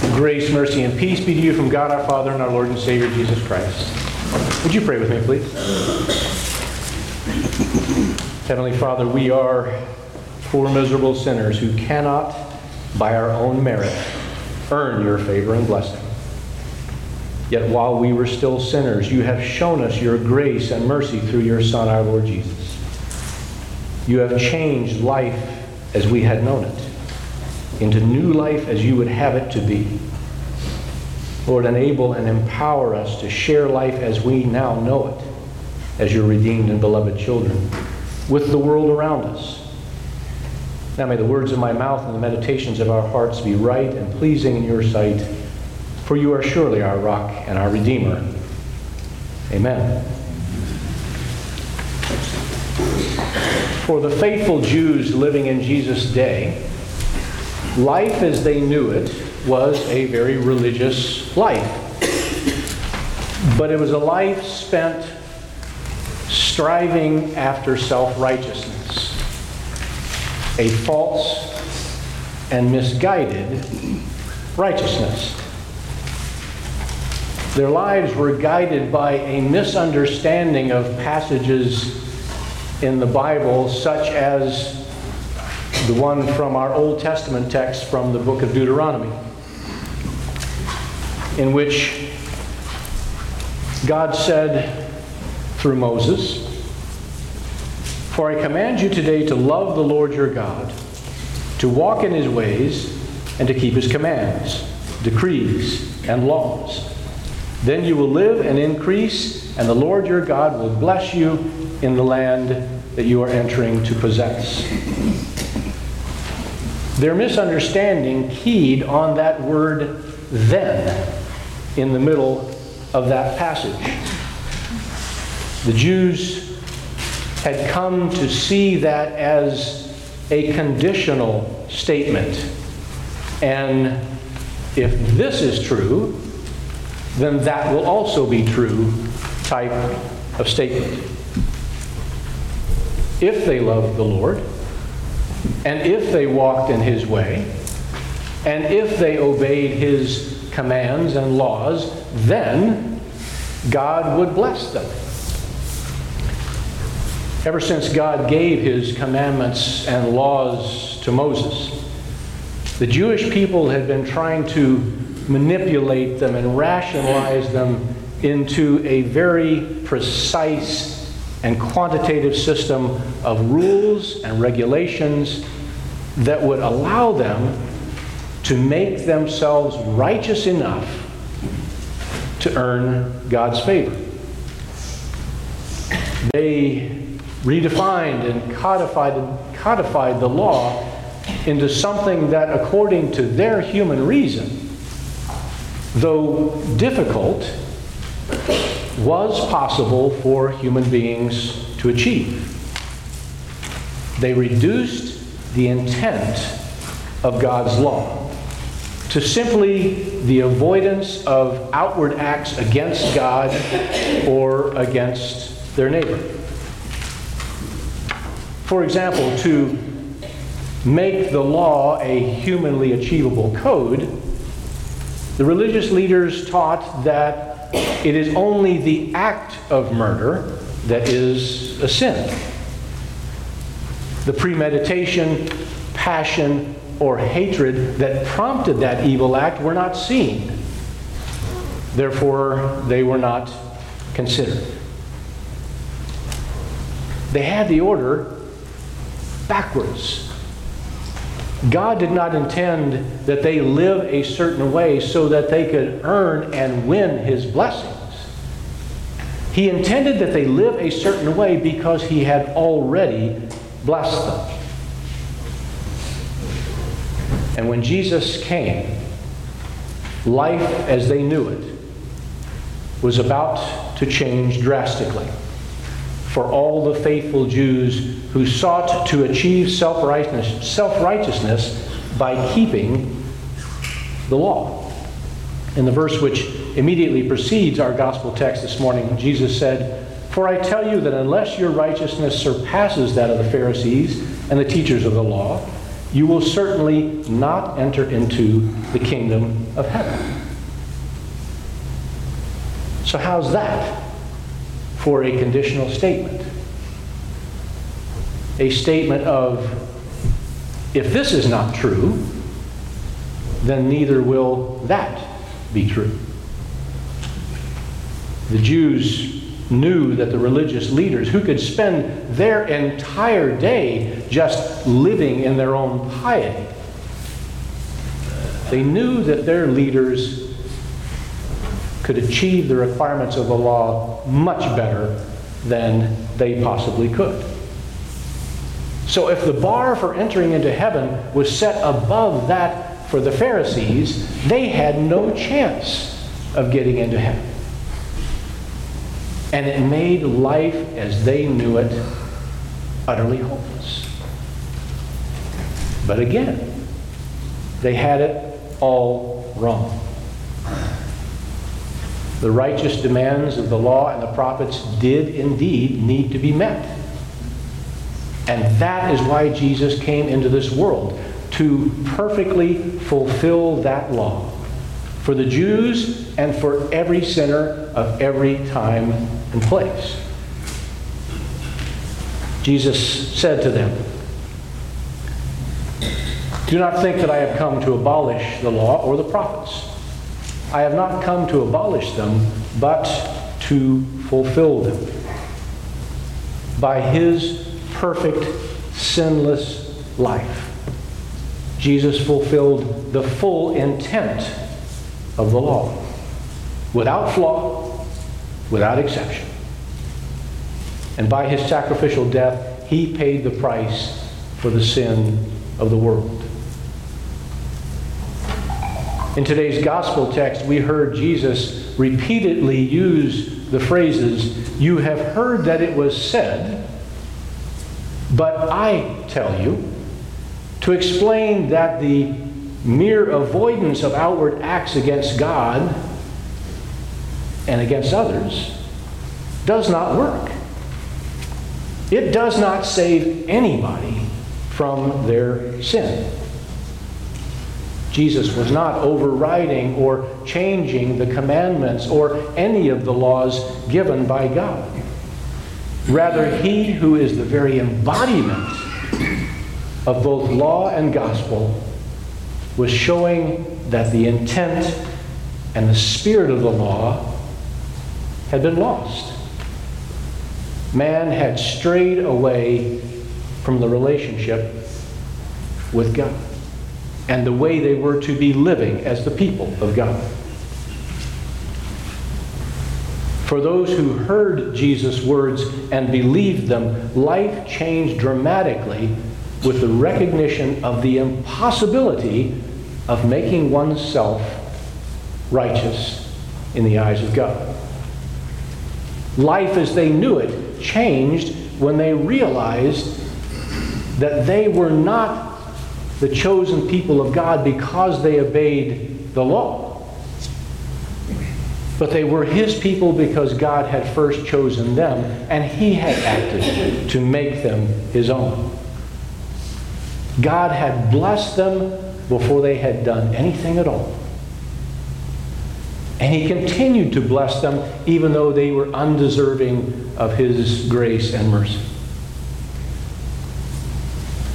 Grace, mercy, and peace be to you from God our Father and our Lord and Savior Jesus Christ. Would you pray with me, please? Heavenly Father, we are poor, miserable sinners who cannot, by our own merit, earn your favor and blessing. Yet while we were still sinners, you have shown us your grace and mercy through your Son, our Lord Jesus. You have changed life as we had known it into new life as you would have it to be. Lord, enable and empower us to share life as we now know it, as your redeemed and beloved children, with the world around us. Now may the words of my mouth and the meditations of our hearts be right and pleasing in your sight, for you are surely our rock and our Redeemer. Amen. For the faithful Jews living in Jesus' day, life as they knew it was a very religious life. But it was a life spent striving after self righteousness, a false and misguided righteousness. Their lives were guided by a misunderstanding of passages in the Bible, such as the one from our Old Testament text from the book of Deuteronomy, in which God said through Moses, For I command you today to love the Lord your God, to walk in his ways, and to keep his commands, decrees, and laws. Then you will live and increase, and the Lord your God will bless you in the land that you are entering to possess. Their misunderstanding keyed on that word then in the middle of that passage. The Jews had come to see that as a conditional statement. And if this is true, then that will also be true type of statement. If they love the Lord, and if they walked in his way, and if they obeyed his commands and laws, then God would bless them. Ever since God gave his commandments and laws to Moses, the Jewish people had been trying to manipulate them and rationalize them into a very precise and quantitative system of rules and regulations that would allow them to make themselves righteous enough to earn God's favor. They redefined and codified, codified the law into something that, according to their human reason, though difficult, was possible for human beings to achieve. They reduced the intent of God's law to simply the avoidance of outward acts against God or against their neighbor. For example, to make the law a humanly achievable code, the religious leaders taught that it is only the act of murder that is a sin. The premeditation, passion, or hatred that prompted that evil act were not seen. Therefore, they were not considered. They had the order backwards. God did not intend that they live a certain way so that they could earn and win His blessings. He intended that they live a certain way because He had already blessed them. And when Jesus came, life as they knew it was about to change drastically for all the faithful Jews who sought to achieve self righteousness by keeping the law. In the verse which immediately precedes our gospel text this morning, Jesus said, For I tell you that unless your righteousness surpasses that of the Pharisees and the teachers of the law, you will certainly not enter into the kingdom of heaven. So, how's that for a conditional statement? A statement of, if this is not true, then neither will that be true. The Jews knew that the religious leaders, who could spend their entire day just living in their own piety, they knew that their leaders could achieve the requirements of the law much better than they possibly could. So, if the bar for entering into heaven was set above that for the Pharisees, they had no chance of getting into heaven. And it made life as they knew it utterly hopeless. But again, they had it all wrong. The righteous demands of the law and the prophets did indeed need to be met. And that is why Jesus came into this world to perfectly fulfill that law for the Jews and for every sinner of every time and place. Jesus said to them, Do not think that I have come to abolish the law or the prophets. I have not come to abolish them, but to fulfill them. By his perfect, sinless life, Jesus fulfilled the full intent of the law, without flaw, without exception. And by his sacrificial death, he paid the price for the sin of the world. In today's gospel text, we heard Jesus repeatedly use the phrases, You have heard that it was said, but I tell you, to explain that the mere avoidance of outward acts against God and against others does not work. It does not save anybody from their sin. Jesus was not overriding or changing the commandments or any of the laws given by God. Rather, he who is the very embodiment of both law and gospel was showing that the intent and the spirit of the law had been lost. Man had strayed away from the relationship with God and the way they were to be living as the people of God. For those who heard Jesus' words and believed them, life changed dramatically with the recognition of the impossibility of making oneself righteous in the eyes of God. Life as they knew it changed when they realized that they were not the chosen people of God because they obeyed the law. But they were his people because God had first chosen them and he had acted to make them his own. God had blessed them before they had done anything at all. And he continued to bless them even though they were undeserving of his grace and mercy.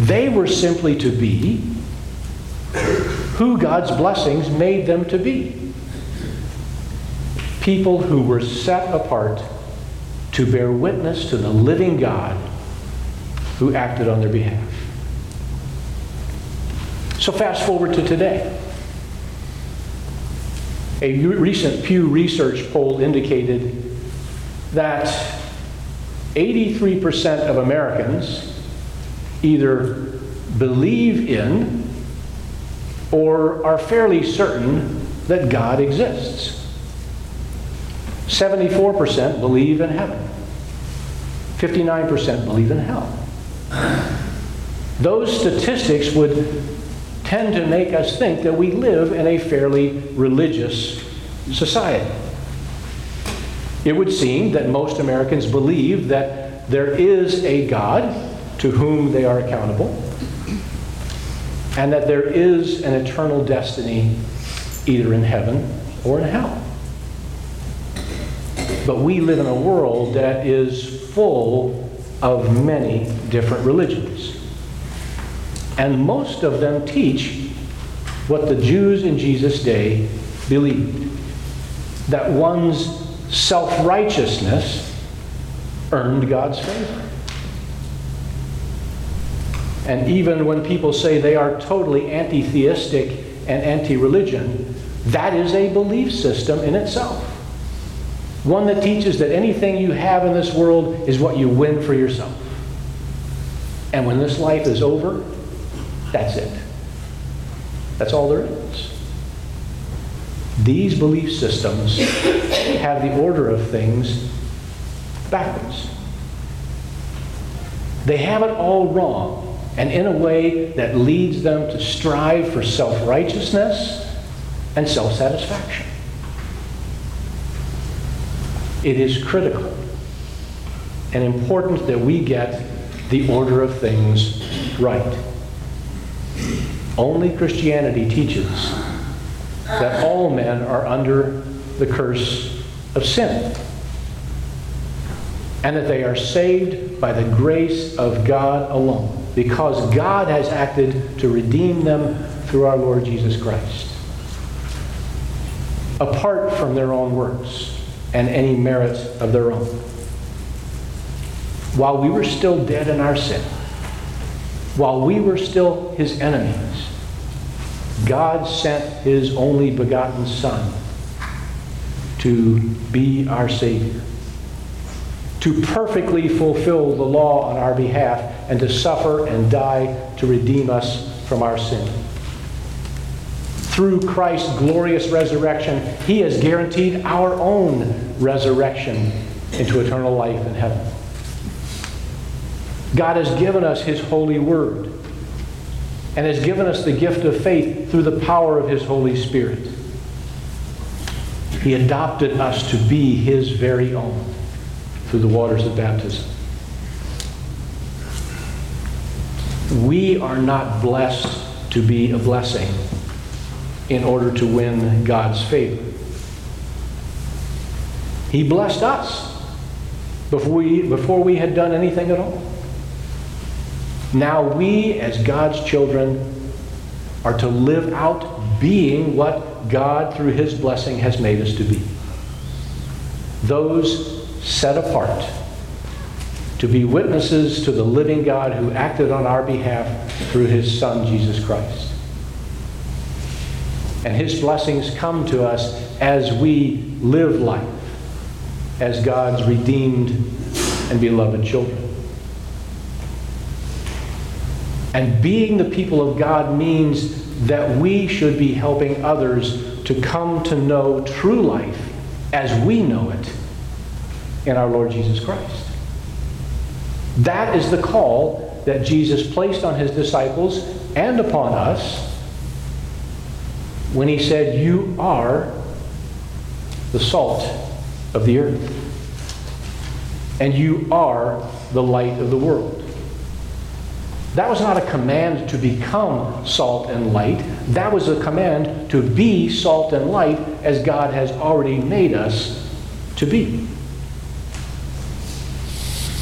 They were simply to be who God's blessings made them to be. People who were set apart to bear witness to the living God who acted on their behalf. So fast forward to today. A recent Pew Research poll indicated that 83% of Americans either believe in or are fairly certain that God exists. 74% believe in heaven. 59% believe in hell. Those statistics would tend to make us think that we live in a fairly religious society. It would seem that most Americans believe that there is a God to whom they are accountable, and that there is an eternal destiny either in heaven or in hell. But we live in a world that is full of many different religions. And most of them teach what the Jews in Jesus' day believed that one's self righteousness earned God's favor. And even when people say they are totally anti theistic and anti religion, that is a belief system in itself. One that teaches that anything you have in this world is what you win for yourself. And when this life is over, that's it. That's all there is. These belief systems have the order of things backwards. They have it all wrong, and in a way that leads them to strive for self righteousness and self satisfaction. It is critical and important that we get the order of things right. Only Christianity teaches that all men are under the curse of sin and that they are saved by the grace of God alone because God has acted to redeem them through our Lord Jesus Christ. Apart from their own works and any merit of their own. While we were still dead in our sin, while we were still his enemies, God sent his only begotten Son to be our Savior to perfectly fulfill the law on our behalf and to suffer and die to redeem us from our sin. Through Christ's glorious resurrection, He has guaranteed our own resurrection into eternal life in heaven. God has given us His holy word and has given us the gift of faith through the power of His Holy Spirit. He adopted us to be His very own through the waters of baptism. We are not blessed to be a blessing in order to win God's favor. He blessed us before we, before we had done anything at all. Now we, as God's children, are to live out being what God, through His blessing, has made us to be. Those set apart to be witnesses to the living God who acted on our behalf through his Son, Jesus Christ. And his blessings come to us as we live life as God's redeemed and beloved children. And being the people of God means that we should be helping others to come to know true life as we know it in our Lord Jesus Christ. That is the call that Jesus placed on his disciples and upon us when he said, You are the salt of the earth, and you are the light of the world. That was not a command to become salt and light. That was a command to be salt and light as God has already made us to be.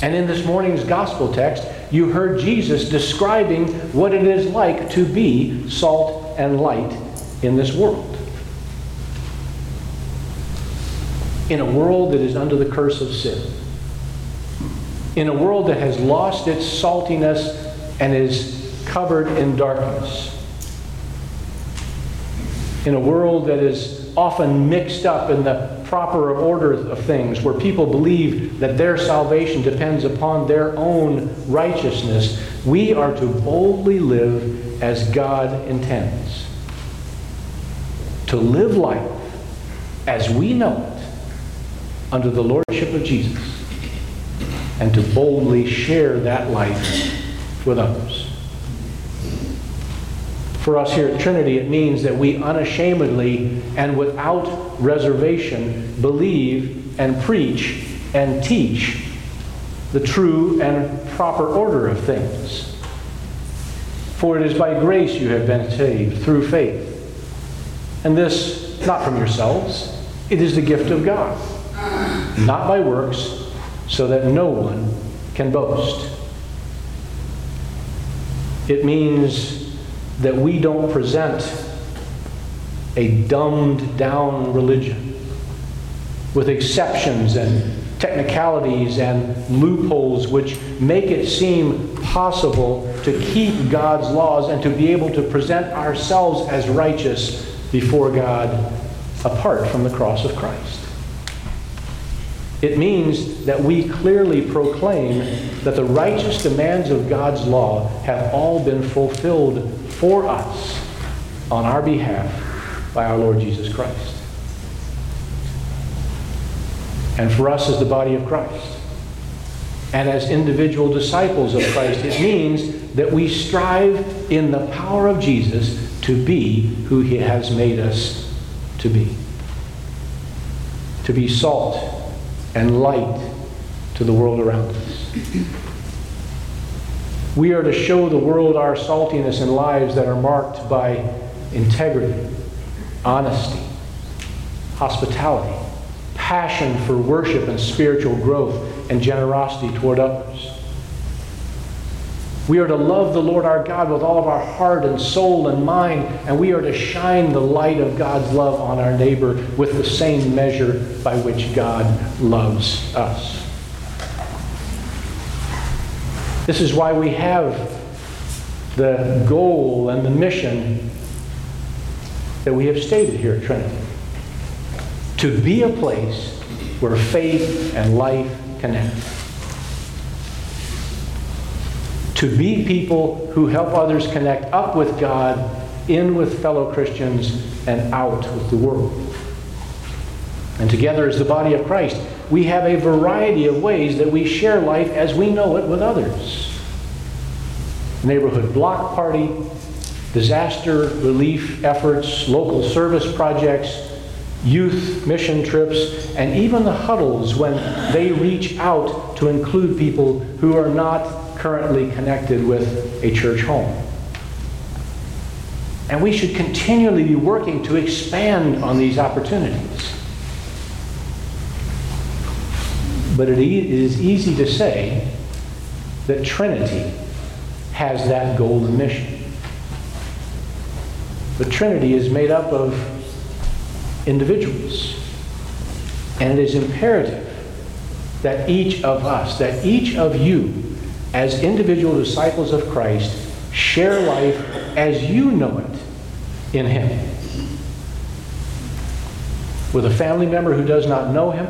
And in this morning's gospel text, you heard Jesus describing what it is like to be salt and light in this world. In a world that is under the curse of sin. In a world that has lost its saltiness and is covered in darkness. In a world that is often mixed up in the proper order of things, where people believe that their salvation depends upon their own righteousness, we are to boldly live as God intends. To live life as we know it under the Lordship of Jesus, and to boldly share that life with others. For us here at Trinity, it means that we unashamedly and without reservation believe and preach and teach the true and proper order of things. For it is by grace you have been saved, through faith. And this not from yourselves, it is the gift of God, not by works, so that no one can boast. It means that we don't present a dumbed down religion with exceptions and technicalities and loopholes which make it seem possible to keep God's laws and to be able to present ourselves as righteous before God apart from the cross of Christ. It means that we clearly proclaim that the righteous demands of God's law have all been fulfilled for us on our behalf by our Lord Jesus Christ. And for us as the body of Christ, and as individual disciples of Christ, it means that we strive in the power of Jesus to be who he has made us to be. To be salt and light to the world around us. We are to show the world our saltiness in lives that are marked by integrity, honesty, hospitality, passion for worship and spiritual growth, and generosity toward others. We are to love the Lord our God with all of our heart and soul and mind, and we are to shine the light of God's love on our neighbor with the same measure by which God loves us. This is why we have the goal and the mission that we have stated here at Trinity to be a place where faith and life connect to be people who help others connect up with God, in with fellow Christians, and out with the world. And together as the body of Christ, we have a variety of ways that we share life as we know it with others. Neighborhood block party, disaster relief efforts, local service projects, youth mission trips, and even the huddles when they reach out to include people who are not currently connected with a church home. And we should continually be working to expand on these opportunities. But it is easy to say that Trinity has that golden mission. But Trinity is made up of individuals. And it is imperative that each of us, that each of you, as individual disciples of Christ, share life as you know it in Him. With a family member who does not know Him,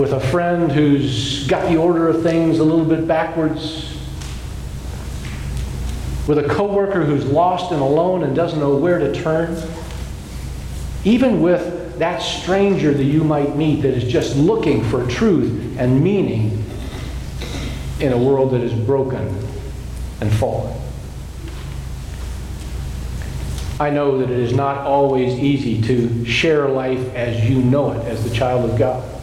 with a friend who's got the order of things a little bit backwards, with a coworker who's lost and alone and doesn't know where to turn, even with that stranger that you might meet that is just looking for truth and meaning in a world that is broken and fallen. I know that it is not always easy to share life as you know it, as the child of God.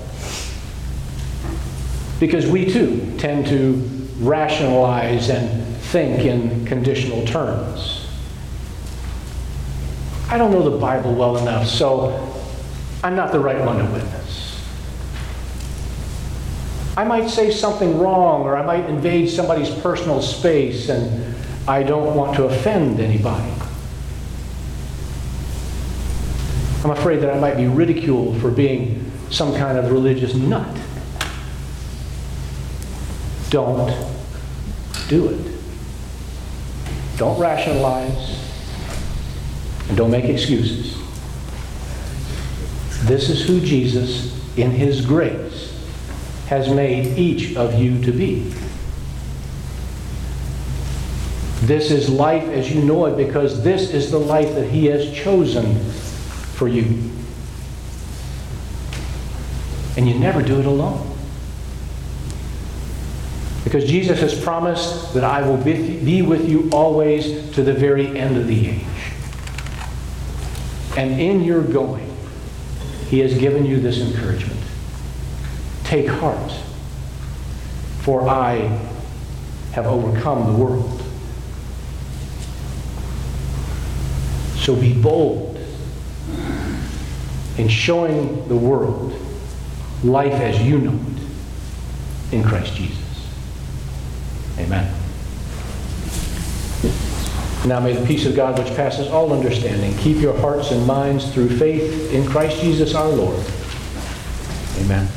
Because we too tend to rationalize and think in conditional terms. I don't know the Bible well enough, so I'm not the right one to witness. I might say something wrong or I might invade somebody's personal space and I don't want to offend anybody. I'm afraid that I might be ridiculed for being some kind of religious nut. Don't do it. Don't rationalize and don't make excuses. This is who Jesus, in his grace, has made each of you to be. This is life as you know it because this is the life that He has chosen for you. And you never do it alone. Because Jesus has promised that I will be with you always to the very end of the age. And in your going, He has given you this encouragement. Take heart, for I have overcome the world. So be bold in showing the world life as you know it in Christ Jesus. Amen. Now may the peace of God, which passes all understanding, keep your hearts and minds through faith in Christ Jesus our Lord. Amen.